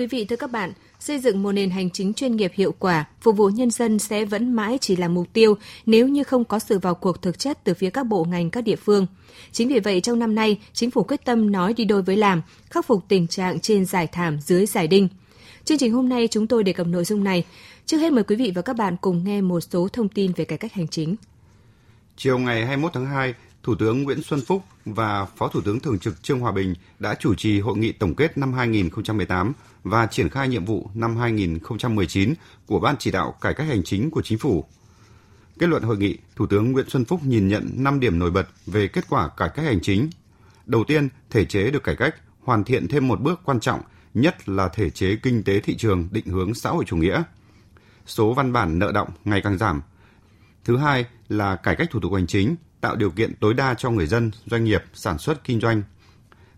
Quý vị, thưa các bạn, xây dựng một nền hành chính chuyên nghiệp hiệu quả, phục vụ nhân dân sẽ vẫn mãi chỉ là mục tiêu nếu như không có sự vào cuộc thực chất từ phía các bộ ngành các địa phương. Chính vì vậy, trong năm nay, chính phủ quyết tâm nói đi đôi với làm, khắc phục tình trạng trên giải thảm dưới giải đinh. Chương trình hôm nay chúng tôi đề cập nội dung này. Trước hết mời quý vị và các bạn cùng nghe một số thông tin về cải cách hành chính. Chiều ngày 21 tháng 2, Thủ tướng Nguyễn Xuân Phúc và Phó Thủ tướng Thường trực Trương Hòa Bình đã chủ trì hội nghị tổng kết năm 2018 và triển khai nhiệm vụ năm 2019 của Ban chỉ đạo cải cách hành chính của chính phủ. Kết luận hội nghị, Thủ tướng Nguyễn Xuân Phúc nhìn nhận 5 điểm nổi bật về kết quả cải cách hành chính. Đầu tiên, thể chế được cải cách, hoàn thiện thêm một bước quan trọng, nhất là thể chế kinh tế thị trường định hướng xã hội chủ nghĩa. Số văn bản nợ động ngày càng giảm. Thứ hai là cải cách thủ tục hành chính, tạo điều kiện tối đa cho người dân, doanh nghiệp sản xuất kinh doanh.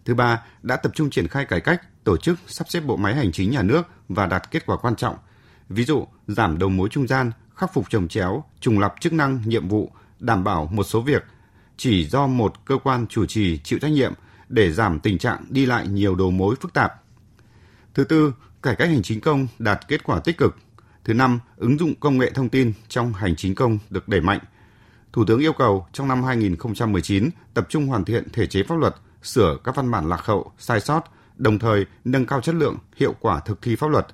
Thứ ba, đã tập trung triển khai cải cách, tổ chức sắp xếp bộ máy hành chính nhà nước và đạt kết quả quan trọng. Ví dụ, giảm đầu mối trung gian, khắc phục trồng chéo, trùng lập chức năng, nhiệm vụ, đảm bảo một số việc chỉ do một cơ quan chủ trì chịu trách nhiệm để giảm tình trạng đi lại nhiều đầu mối phức tạp. Thứ tư, cải cách hành chính công đạt kết quả tích cực. Thứ năm, ứng dụng công nghệ thông tin trong hành chính công được đẩy mạnh. Thủ tướng yêu cầu trong năm 2019 tập trung hoàn thiện thể chế pháp luật, sửa các văn bản lạc hậu, sai sót, đồng thời nâng cao chất lượng, hiệu quả thực thi pháp luật.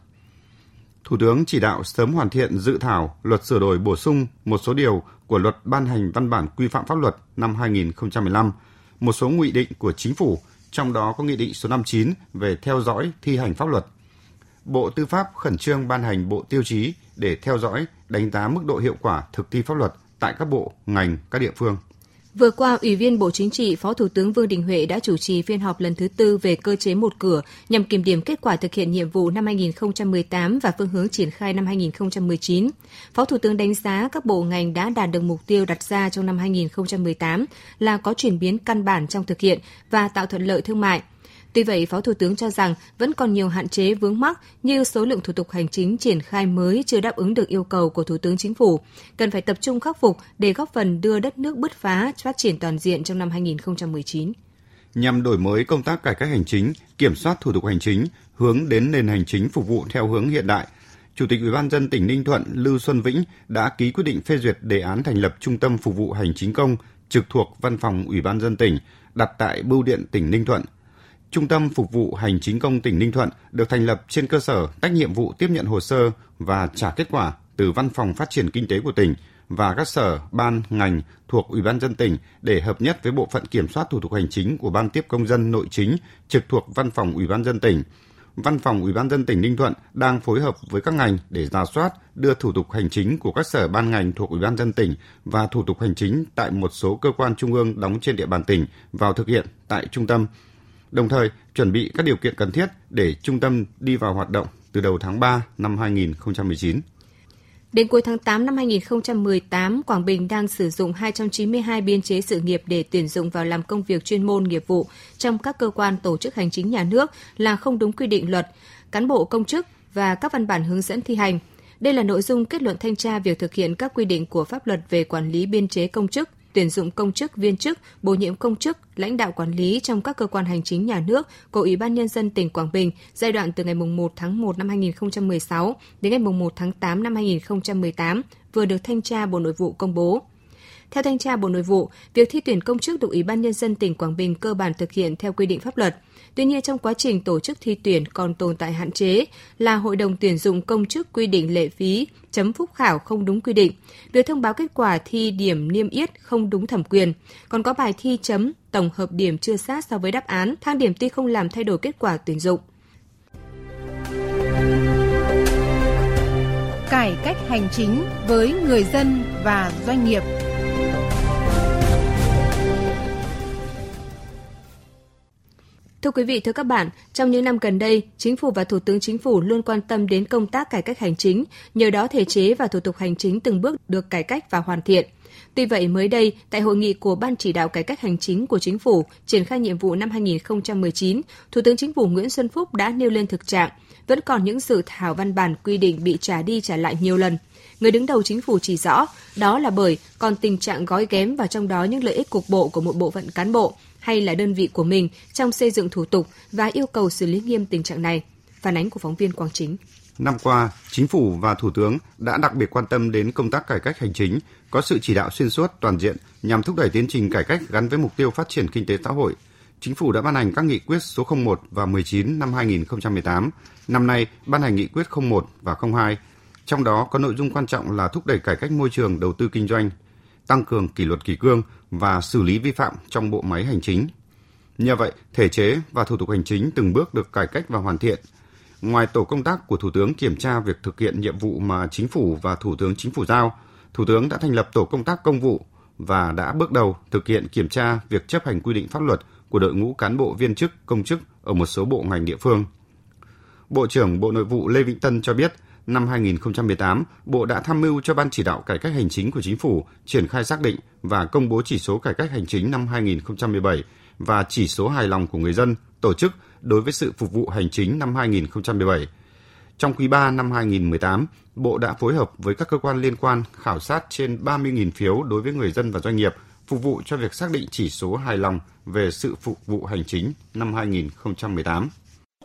Thủ tướng chỉ đạo sớm hoàn thiện dự thảo luật sửa đổi bổ sung một số điều của luật ban hành văn bản quy phạm pháp luật năm 2015, một số nghị định của chính phủ, trong đó có nghị định số 59 về theo dõi thi hành pháp luật. Bộ Tư pháp khẩn trương ban hành bộ tiêu chí để theo dõi, đánh giá mức độ hiệu quả thực thi pháp luật tại các bộ, ngành, các địa phương. Vừa qua, Ủy viên Bộ Chính trị, Phó Thủ tướng Vương Đình Huệ đã chủ trì phiên họp lần thứ tư về cơ chế một cửa nhằm kiểm điểm kết quả thực hiện nhiệm vụ năm 2018 và phương hướng triển khai năm 2019. Phó Thủ tướng đánh giá các bộ ngành đã đạt được mục tiêu đặt ra trong năm 2018 là có chuyển biến căn bản trong thực hiện và tạo thuận lợi thương mại – Tuy vậy, Phó Thủ tướng cho rằng vẫn còn nhiều hạn chế vướng mắc như số lượng thủ tục hành chính triển khai mới chưa đáp ứng được yêu cầu của Thủ tướng Chính phủ, cần phải tập trung khắc phục để góp phần đưa đất nước bứt phá phát triển toàn diện trong năm 2019 nhằm đổi mới công tác cải cách hành chính, kiểm soát thủ tục hành chính, hướng đến nền hành chính phục vụ theo hướng hiện đại. Chủ tịch Ủy ban dân tỉnh Ninh Thuận Lưu Xuân Vĩnh đã ký quyết định phê duyệt đề án thành lập Trung tâm phục vụ hành chính công trực thuộc Văn phòng Ủy ban dân tỉnh đặt tại Bưu điện tỉnh Ninh Thuận Trung tâm Phục vụ Hành chính công tỉnh Ninh Thuận được thành lập trên cơ sở tách nhiệm vụ tiếp nhận hồ sơ và trả kết quả từ Văn phòng Phát triển Kinh tế của tỉnh và các sở, ban, ngành thuộc Ủy ban dân tỉnh để hợp nhất với bộ phận kiểm soát thủ tục hành chính của Ban tiếp công dân nội chính trực thuộc Văn phòng Ủy ban dân tỉnh. Văn phòng Ủy ban dân tỉnh Ninh Thuận đang phối hợp với các ngành để ra soát, đưa thủ tục hành chính của các sở ban ngành thuộc Ủy ban dân tỉnh và thủ tục hành chính tại một số cơ quan trung ương đóng trên địa bàn tỉnh vào thực hiện tại trung tâm đồng thời chuẩn bị các điều kiện cần thiết để trung tâm đi vào hoạt động từ đầu tháng 3 năm 2019. Đến cuối tháng 8 năm 2018, Quảng Bình đang sử dụng 292 biên chế sự nghiệp để tuyển dụng vào làm công việc chuyên môn nghiệp vụ trong các cơ quan tổ chức hành chính nhà nước là không đúng quy định luật, cán bộ công chức và các văn bản hướng dẫn thi hành. Đây là nội dung kết luận thanh tra việc thực hiện các quy định của pháp luật về quản lý biên chế công chức tuyển dụng công chức, viên chức, bổ nhiệm công chức, lãnh đạo quản lý trong các cơ quan hành chính nhà nước của Ủy ban Nhân dân tỉnh Quảng Bình giai đoạn từ ngày 1 tháng 1 năm 2016 đến ngày 1 tháng 8 năm 2018 vừa được Thanh tra Bộ Nội vụ công bố. Theo Thanh tra Bộ Nội vụ, việc thi tuyển công chức được Ủy ban Nhân dân tỉnh Quảng Bình cơ bản thực hiện theo quy định pháp luật – Tuy nhiên trong quá trình tổ chức thi tuyển còn tồn tại hạn chế là hội đồng tuyển dụng công chức quy định lệ phí, chấm phúc khảo không đúng quy định, việc thông báo kết quả thi điểm niêm yết không đúng thẩm quyền, còn có bài thi chấm tổng hợp điểm chưa sát so với đáp án, thang điểm tuy không làm thay đổi kết quả tuyển dụng. Cải cách hành chính với người dân và doanh nghiệp. Thưa quý vị, thưa các bạn, trong những năm gần đây, Chính phủ và Thủ tướng Chính phủ luôn quan tâm đến công tác cải cách hành chính, nhờ đó thể chế và thủ tục hành chính từng bước được cải cách và hoàn thiện. Tuy vậy, mới đây, tại hội nghị của Ban chỉ đạo cải cách hành chính của Chính phủ triển khai nhiệm vụ năm 2019, Thủ tướng Chính phủ Nguyễn Xuân Phúc đã nêu lên thực trạng vẫn còn những dự thảo văn bản quy định bị trả đi trả lại nhiều lần. Người đứng đầu chính phủ chỉ rõ, đó là bởi còn tình trạng gói ghém và trong đó những lợi ích cục bộ của một bộ phận cán bộ hay là đơn vị của mình trong xây dựng thủ tục và yêu cầu xử lý nghiêm tình trạng này. Phản ánh của phóng viên Quang Chính. Năm qua, Chính phủ và Thủ tướng đã đặc biệt quan tâm đến công tác cải cách hành chính, có sự chỉ đạo xuyên suốt toàn diện nhằm thúc đẩy tiến trình cải cách gắn với mục tiêu phát triển kinh tế xã hội. Chính phủ đã ban hành các nghị quyết số 01 và 19 năm 2018. Năm nay, ban hành nghị quyết 01 và 02. Trong đó có nội dung quan trọng là thúc đẩy cải cách môi trường đầu tư kinh doanh, tăng cường kỷ luật kỷ cương và xử lý vi phạm trong bộ máy hành chính. Nhờ vậy, thể chế và thủ tục hành chính từng bước được cải cách và hoàn thiện – Ngoài tổ công tác của Thủ tướng kiểm tra việc thực hiện nhiệm vụ mà Chính phủ và Thủ tướng Chính phủ giao, Thủ tướng đã thành lập tổ công tác công vụ và đã bước đầu thực hiện kiểm tra việc chấp hành quy định pháp luật của đội ngũ cán bộ viên chức, công chức ở một số bộ ngành địa phương. Bộ trưởng Bộ Nội vụ Lê Vĩnh Tân cho biết, năm 2018, Bộ đã tham mưu cho Ban chỉ đạo cải cách hành chính của Chính phủ triển khai xác định và công bố chỉ số cải cách hành chính năm 2017 và chỉ số hài lòng của người dân, tổ chức đối với sự phục vụ hành chính năm 2017. Trong quý 3 năm 2018, Bộ đã phối hợp với các cơ quan liên quan khảo sát trên 30.000 phiếu đối với người dân và doanh nghiệp, phục vụ cho việc xác định chỉ số hài lòng về sự phục vụ hành chính năm 2018.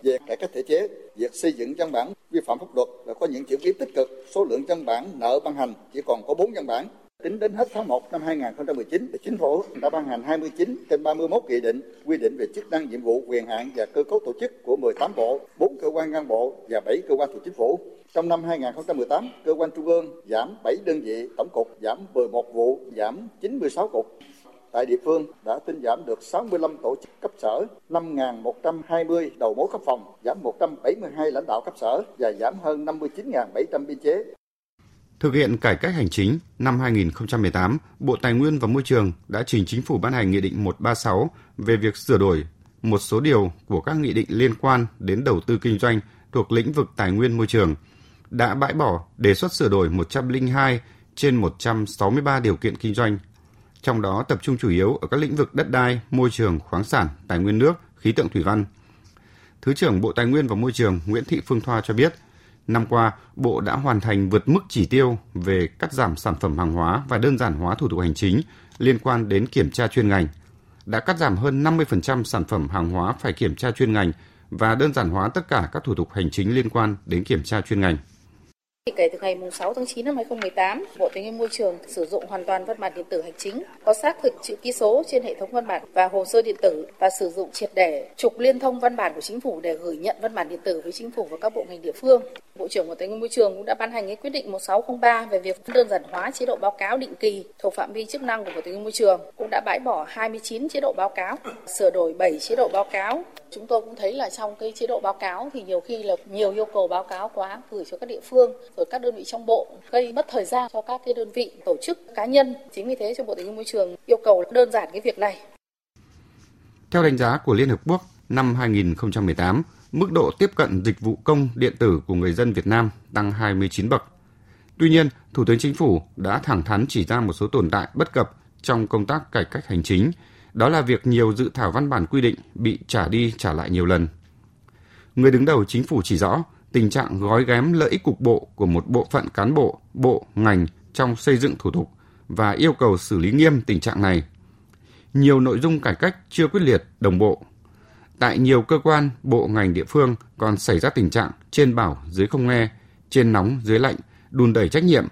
Về cải cách thể chế, việc xây dựng văn bản vi phạm pháp luật đã có những chuyển biến tích cực. Số lượng văn bản nợ ban hành chỉ còn có 4 văn bản, Tính đến hết tháng 1 năm 2019, Chính phủ đã ban hành 29 trên 31 nghị định quy định về chức năng, nhiệm vụ, quyền hạn và cơ cấu tổ chức của 18 bộ, 4 cơ quan ngang bộ và 7 cơ quan thuộc chính phủ. Trong năm 2018, cơ quan trung ương giảm 7 đơn vị, tổng cục giảm 11 vụ, giảm 96 cục. Tại địa phương đã tinh giảm được 65 tổ chức cấp sở, 5.120 đầu mối cấp phòng, giảm 172 lãnh đạo cấp sở và giảm hơn 59.700 biên chế. Thực hiện cải cách hành chính, năm 2018, Bộ Tài nguyên và Môi trường đã trình Chính phủ ban hành Nghị định 136 về việc sửa đổi một số điều của các nghị định liên quan đến đầu tư kinh doanh thuộc lĩnh vực tài nguyên môi trường, đã bãi bỏ đề xuất sửa đổi 102 trên 163 điều kiện kinh doanh, trong đó tập trung chủ yếu ở các lĩnh vực đất đai, môi trường, khoáng sản, tài nguyên nước, khí tượng thủy văn. Thứ trưởng Bộ Tài nguyên và Môi trường Nguyễn Thị Phương Thoa cho biết, Năm qua, Bộ đã hoàn thành vượt mức chỉ tiêu về cắt giảm sản phẩm hàng hóa và đơn giản hóa thủ tục hành chính liên quan đến kiểm tra chuyên ngành. Đã cắt giảm hơn 50% sản phẩm hàng hóa phải kiểm tra chuyên ngành và đơn giản hóa tất cả các thủ tục hành chính liên quan đến kiểm tra chuyên ngành thì Kể từ ngày 6 tháng 9 năm 2018, Bộ Tài nguyên Môi trường sử dụng hoàn toàn văn bản điện tử hành chính, có xác thực chữ ký số trên hệ thống văn bản và hồ sơ điện tử và sử dụng triệt để trục liên thông văn bản của chính phủ để gửi nhận văn bản điện tử với chính phủ và các bộ ngành địa phương. Bộ trưởng Bộ Tài nguyên Môi trường cũng đã ban hành cái quyết định 1603 về việc đơn giản hóa chế độ báo cáo định kỳ thuộc phạm vi chức năng của Bộ Tài nguyên Môi trường, cũng đã bãi bỏ 29 chế độ báo cáo, sửa đổi 7 chế độ báo cáo. Chúng tôi cũng thấy là trong cái chế độ báo cáo thì nhiều khi là nhiều yêu cầu báo cáo quá gửi cho các địa phương rồi các đơn vị trong bộ gây mất thời gian cho các cái đơn vị tổ chức cá nhân. Chính vì thế cho Bộ Tài nguyên Môi trường yêu cầu đơn giản cái việc này. Theo đánh giá của Liên Hợp Quốc, năm 2018, mức độ tiếp cận dịch vụ công điện tử của người dân Việt Nam tăng 29 bậc. Tuy nhiên, Thủ tướng Chính phủ đã thẳng thắn chỉ ra một số tồn tại bất cập trong công tác cải cách hành chính, đó là việc nhiều dự thảo văn bản quy định bị trả đi trả lại nhiều lần. Người đứng đầu chính phủ chỉ rõ tình trạng gói ghém lợi ích cục bộ của một bộ phận cán bộ, bộ, ngành trong xây dựng thủ tục và yêu cầu xử lý nghiêm tình trạng này. Nhiều nội dung cải cách chưa quyết liệt, đồng bộ. Tại nhiều cơ quan, bộ ngành địa phương còn xảy ra tình trạng trên bảo dưới không nghe, trên nóng dưới lạnh, đùn đẩy trách nhiệm.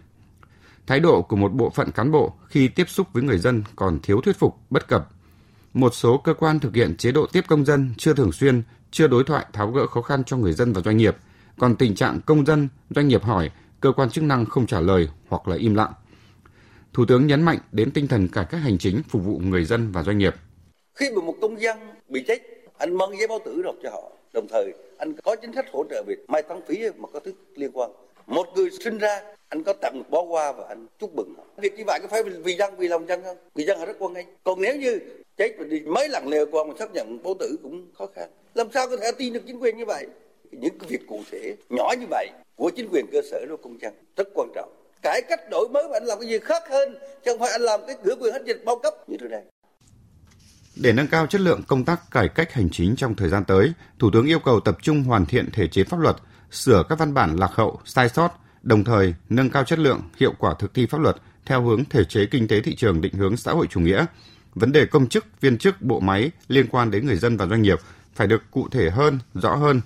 Thái độ của một bộ phận cán bộ khi tiếp xúc với người dân còn thiếu thuyết phục, bất cập. Một số cơ quan thực hiện chế độ tiếp công dân chưa thường xuyên, chưa đối thoại tháo gỡ khó khăn cho người dân và doanh nghiệp – còn tình trạng công dân, doanh nghiệp hỏi, cơ quan chức năng không trả lời hoặc là im lặng. Thủ tướng nhấn mạnh đến tinh thần cải cách hành chính phục vụ người dân và doanh nghiệp. Khi mà một công dân bị chết, anh mang giấy báo tử nộp cho họ. Đồng thời, anh có chính sách hỗ trợ về mai táng phí mà có thứ liên quan. Một người sinh ra, anh có tặng một bó hoa và anh chúc mừng họ. Việc như vậy có phải vì dân, vì lòng dân không? Vì dân họ rất quan ngay. Còn nếu như chết mà đi mấy lần lều qua mà xác nhận báo tử cũng khó khăn. Làm sao có thể tin được chính quyền như vậy? Những cái việc cụ thể nhỏ như vậy của chính quyền cơ sở đó công dân rất quan trọng cải cách đổi mới và anh làm cái gì khác hơn chứ không phải anh làm cái cửa quyền hết dịch bao cấp như thế này để nâng cao chất lượng công tác cải cách hành chính trong thời gian tới, Thủ tướng yêu cầu tập trung hoàn thiện thể chế pháp luật, sửa các văn bản lạc hậu, sai sót, đồng thời nâng cao chất lượng, hiệu quả thực thi pháp luật theo hướng thể chế kinh tế thị trường định hướng xã hội chủ nghĩa. Vấn đề công chức, viên chức, bộ máy liên quan đến người dân và doanh nghiệp phải được cụ thể hơn, rõ hơn.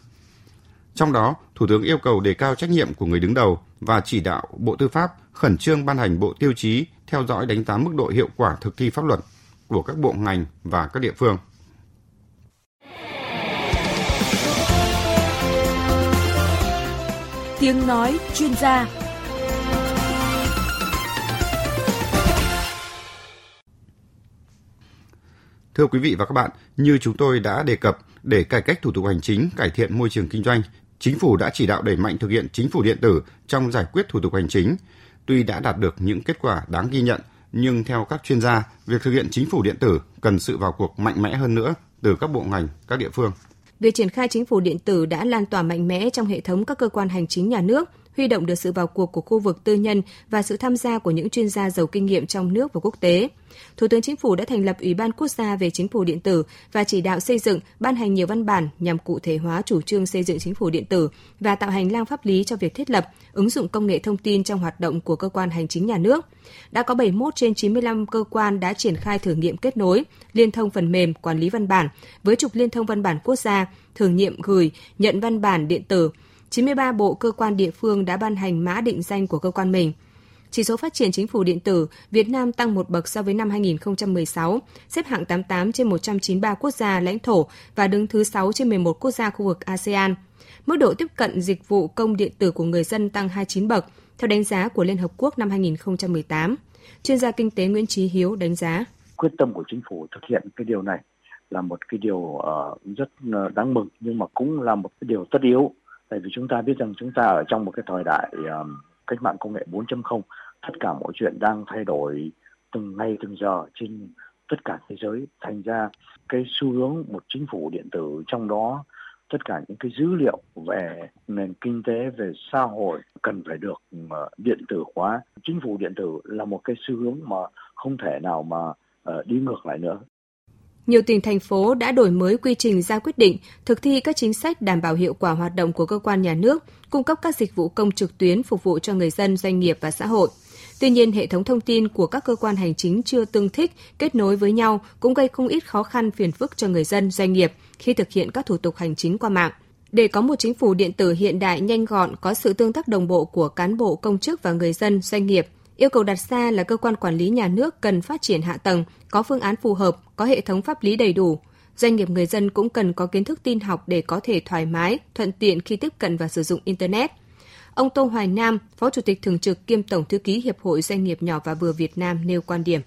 Trong đó, Thủ tướng yêu cầu đề cao trách nhiệm của người đứng đầu và chỉ đạo Bộ Tư pháp khẩn trương ban hành bộ tiêu chí theo dõi đánh giá mức độ hiệu quả thực thi pháp luật của các bộ ngành và các địa phương. Tiếng nói chuyên gia Thưa quý vị và các bạn, như chúng tôi đã đề cập, để cải cách thủ tục hành chính, cải thiện môi trường kinh doanh, chính phủ đã chỉ đạo đẩy mạnh thực hiện chính phủ điện tử trong giải quyết thủ tục hành chính. Tuy đã đạt được những kết quả đáng ghi nhận, nhưng theo các chuyên gia, việc thực hiện chính phủ điện tử cần sự vào cuộc mạnh mẽ hơn nữa từ các bộ ngành, các địa phương. Việc triển khai chính phủ điện tử đã lan tỏa mạnh mẽ trong hệ thống các cơ quan hành chính nhà nước, huy động được sự vào cuộc của khu vực tư nhân và sự tham gia của những chuyên gia giàu kinh nghiệm trong nước và quốc tế. Thủ tướng Chính phủ đã thành lập Ủy ban Quốc gia về chính phủ điện tử và chỉ đạo xây dựng, ban hành nhiều văn bản nhằm cụ thể hóa chủ trương xây dựng chính phủ điện tử và tạo hành lang pháp lý cho việc thiết lập, ứng dụng công nghệ thông tin trong hoạt động của cơ quan hành chính nhà nước. Đã có 71 trên 95 cơ quan đã triển khai thử nghiệm kết nối, liên thông phần mềm quản lý văn bản với trục liên thông văn bản quốc gia, thử nghiệm gửi, nhận văn bản điện tử, 93 bộ cơ quan địa phương đã ban hành mã định danh của cơ quan mình. Chỉ số phát triển chính phủ điện tử, Việt Nam tăng một bậc so với năm 2016, xếp hạng 88 trên 193 quốc gia lãnh thổ và đứng thứ 6 trên 11 quốc gia khu vực ASEAN. Mức độ tiếp cận dịch vụ công điện tử của người dân tăng 29 bậc, theo đánh giá của Liên Hợp Quốc năm 2018. Chuyên gia kinh tế Nguyễn Trí Hiếu đánh giá. Quyết tâm của chính phủ thực hiện cái điều này là một cái điều uh, rất ờ, đáng mừng nhưng mà cũng là một cái điều tất yếu tại vì chúng ta biết rằng chúng ta ở trong một cái thời đại um, cách mạng công nghệ 4.0 tất cả mọi chuyện đang thay đổi từng ngày từng giờ trên tất cả thế giới. Thành ra cái xu hướng một chính phủ điện tử trong đó tất cả những cái dữ liệu về nền kinh tế về xã hội cần phải được ờ, điện tử hóa. Chính phủ điện tử là một cái xu hướng mà không thể nào mà uh, đi ngược lại nữa nhiều tỉnh thành phố đã đổi mới quy trình ra quyết định, thực thi các chính sách đảm bảo hiệu quả hoạt động của cơ quan nhà nước, cung cấp các dịch vụ công trực tuyến phục vụ cho người dân, doanh nghiệp và xã hội. Tuy nhiên, hệ thống thông tin của các cơ quan hành chính chưa tương thích, kết nối với nhau cũng gây không ít khó khăn phiền phức cho người dân, doanh nghiệp khi thực hiện các thủ tục hành chính qua mạng. Để có một chính phủ điện tử hiện đại nhanh gọn, có sự tương tác đồng bộ của cán bộ, công chức và người dân, doanh nghiệp, Yêu cầu đặt ra là cơ quan quản lý nhà nước cần phát triển hạ tầng, có phương án phù hợp, có hệ thống pháp lý đầy đủ. Doanh nghiệp người dân cũng cần có kiến thức tin học để có thể thoải mái, thuận tiện khi tiếp cận và sử dụng Internet. Ông Tô Hoài Nam, Phó Chủ tịch Thường trực kiêm Tổng Thư ký Hiệp hội Doanh nghiệp nhỏ và vừa Việt Nam nêu quan điểm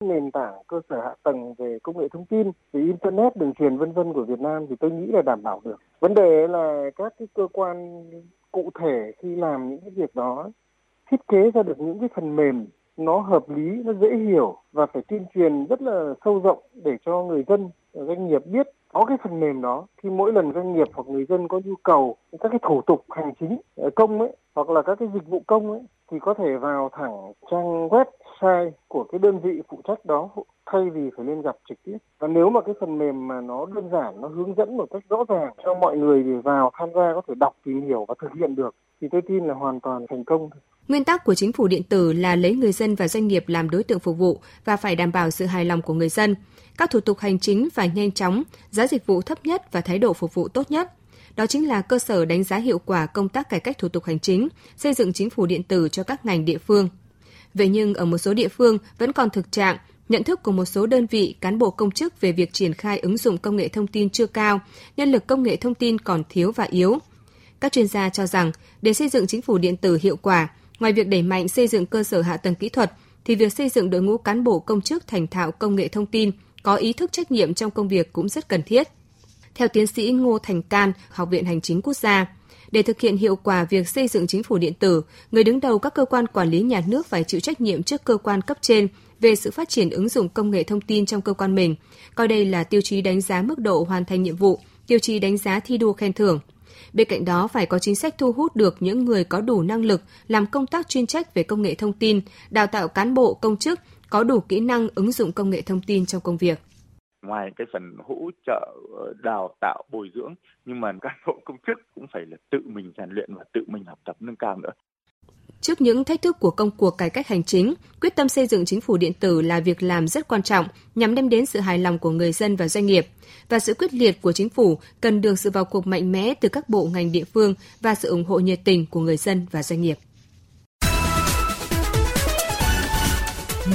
nền tảng cơ sở hạ tầng về công nghệ thông tin, về internet, đường truyền vân vân của Việt Nam thì tôi nghĩ là đảm bảo được. Vấn đề là các cái cơ quan cụ thể khi làm những cái việc đó thiết kế ra được những cái phần mềm nó hợp lý, nó dễ hiểu và phải tuyên truyền rất là sâu rộng để cho người dân doanh nghiệp biết có cái phần mềm đó. Khi mỗi lần doanh nghiệp hoặc người dân có nhu cầu các cái thủ tục hành chính ờ, công ấy hoặc là các cái dịch vụ công ấy thì có thể vào thẳng trang website của cái đơn vị phụ trách đó thay vì phải lên gặp trực tiếp. Và nếu mà cái phần mềm mà nó đơn giản nó hướng dẫn một cách rõ ràng cho mọi người để vào tham gia có thể đọc tìm hiểu và thực hiện được thì tôi tin là hoàn toàn thành công Nguyên tắc của chính phủ điện tử là lấy người dân và doanh nghiệp làm đối tượng phục vụ và phải đảm bảo sự hài lòng của người dân. Các thủ tục hành chính phải nhanh chóng, giá dịch vụ thấp nhất và thái độ phục vụ tốt nhất. Đó chính là cơ sở đánh giá hiệu quả công tác cải cách thủ tục hành chính, xây dựng chính phủ điện tử cho các ngành địa phương. Vậy nhưng ở một số địa phương vẫn còn thực trạng nhận thức của một số đơn vị cán bộ công chức về việc triển khai ứng dụng công nghệ thông tin chưa cao, nhân lực công nghệ thông tin còn thiếu và yếu. Các chuyên gia cho rằng để xây dựng chính phủ điện tử hiệu quả, Ngoài việc đẩy mạnh xây dựng cơ sở hạ tầng kỹ thuật, thì việc xây dựng đội ngũ cán bộ công chức thành thạo công nghệ thông tin, có ý thức trách nhiệm trong công việc cũng rất cần thiết. Theo tiến sĩ Ngô Thành Can, Học viện Hành chính Quốc gia, để thực hiện hiệu quả việc xây dựng chính phủ điện tử, người đứng đầu các cơ quan quản lý nhà nước phải chịu trách nhiệm trước cơ quan cấp trên về sự phát triển ứng dụng công nghệ thông tin trong cơ quan mình, coi đây là tiêu chí đánh giá mức độ hoàn thành nhiệm vụ, tiêu chí đánh giá thi đua khen thưởng – Bên cạnh đó phải có chính sách thu hút được những người có đủ năng lực làm công tác chuyên trách về công nghệ thông tin, đào tạo cán bộ công chức có đủ kỹ năng ứng dụng công nghệ thông tin trong công việc. Ngoài cái phần hỗ trợ ờ, đào tạo bồi dưỡng nhưng mà cán bộ công chức cũng phải là tự mình rèn luyện và tự mình học tập nâng cao nữa. Trước những thách thức của công cuộc cải cách hành chính, quyết tâm xây dựng chính phủ điện tử là việc làm rất quan trọng nhằm đem đến sự hài lòng của người dân và doanh nghiệp. Và sự quyết liệt của chính phủ cần được sự vào cuộc mạnh mẽ từ các bộ ngành địa phương và sự ủng hộ nhiệt tình của người dân và doanh nghiệp.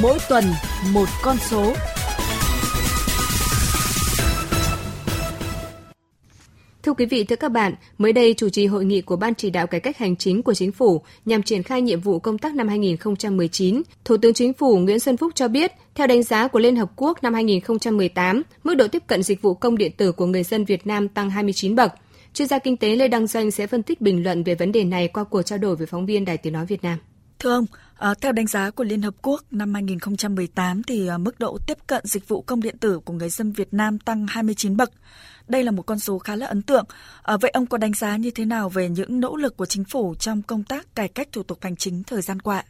Mỗi tuần một con số Thưa quý vị, thưa các bạn, mới đây chủ trì hội nghị của Ban chỉ đạo cải cách hành chính của chính phủ nhằm triển khai nhiệm vụ công tác năm 2019, Thủ tướng Chính phủ Nguyễn Xuân Phúc cho biết, theo đánh giá của Liên Hợp Quốc năm 2018, mức độ tiếp cận dịch vụ công điện tử của người dân Việt Nam tăng 29 bậc. Chuyên gia kinh tế Lê Đăng Doanh sẽ phân tích bình luận về vấn đề này qua cuộc trao đổi với phóng viên Đài Tiếng Nói Việt Nam. Thưa ông, à, theo đánh giá của Liên Hợp Quốc năm 2018 thì à, mức độ tiếp cận dịch vụ công điện tử của người dân Việt Nam tăng 29 bậc. Đây là một con số khá là ấn tượng. À, vậy ông có đánh giá như thế nào về những nỗ lực của chính phủ trong công tác cải cách thủ tục hành chính thời gian qua?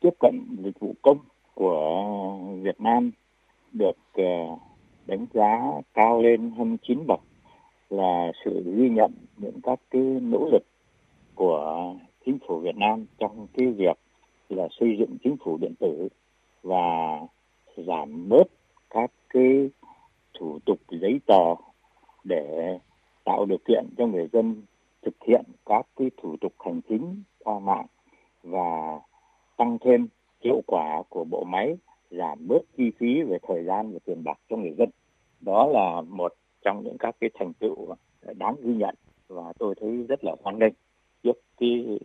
Tiếp cận dịch vụ công của Việt Nam được đánh giá cao lên hơn 9 bậc là sự ghi nhận những các cái nỗ lực của chính phủ Việt Nam trong cái việc là xây dựng chính phủ điện tử và giảm bớt các cái thủ tục giấy tờ để tạo điều kiện cho người dân thực hiện các cái thủ tục hành chính qua mạng và tăng thêm hiệu quả của bộ máy, giảm bớt chi phí về thời gian và tiền bạc cho người dân. Đó là một trong những các cái thành tựu đáng ghi nhận và tôi thấy rất là hoan nghênh trước cái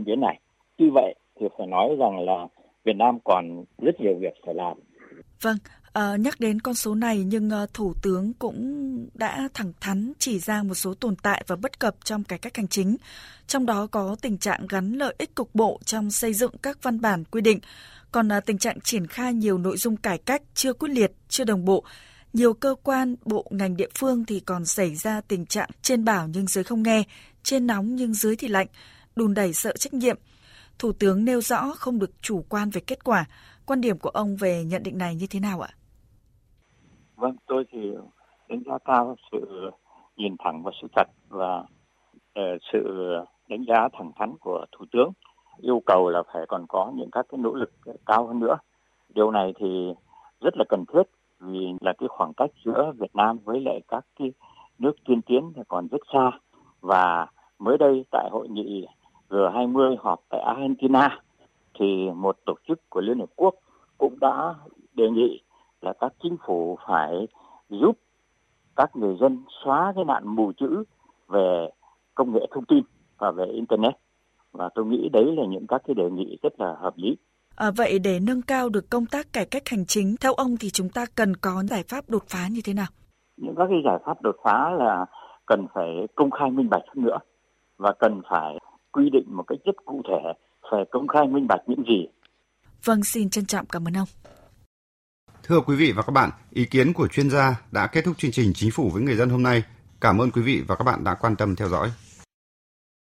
diễn biến này tuy vậy thì phải nói rằng là Việt Nam còn rất nhiều việc phải làm Vâng, À, nhắc đến con số này nhưng à, Thủ tướng cũng đã thẳng thắn chỉ ra một số tồn tại và bất cập trong cải cách hành chính. Trong đó có tình trạng gắn lợi ích cục bộ trong xây dựng các văn bản quy định, còn à, tình trạng triển khai nhiều nội dung cải cách chưa quyết liệt, chưa đồng bộ. Nhiều cơ quan, bộ, ngành địa phương thì còn xảy ra tình trạng trên bảo nhưng dưới không nghe, trên nóng nhưng dưới thì lạnh, đùn đẩy sợ trách nhiệm. Thủ tướng nêu rõ không được chủ quan về kết quả. Quan điểm của ông về nhận định này như thế nào ạ? Vâng, tôi thì đánh giá cao sự nhìn thẳng vào sự thật và ờ, sự đánh giá thẳng thắn của Thủ tướng. Yêu cầu là phải còn có những các cái nỗ lực cao hơn nữa. Điều này thì rất là cần thiết vì là cái khoảng cách giữa Việt Nam với lại các cái nước tiên tiến thì còn rất xa và mới đây tại hội nghị G20 họp tại Argentina thì một tổ chức của Liên Hợp Quốc cũng đã đề nghị là các chính phủ phải giúp các người dân xóa cái nạn mù chữ về công nghệ thông tin và về internet và tôi nghĩ đấy là những các cái đề nghị rất là hợp lý. À, vậy để nâng cao được công tác cải cách hành chính, theo ông thì chúng ta cần có giải pháp đột phá như thế nào? Những các cái giải pháp đột phá là cần phải công khai minh bạch hơn nữa và cần phải quy định một cách rất cụ thể phải công khai minh bạch những gì. Vâng, xin trân trọng cảm ơn ông. Thưa quý vị và các bạn, ý kiến của chuyên gia đã kết thúc chương trình Chính phủ với người dân hôm nay. Cảm ơn quý vị và các bạn đã quan tâm theo dõi.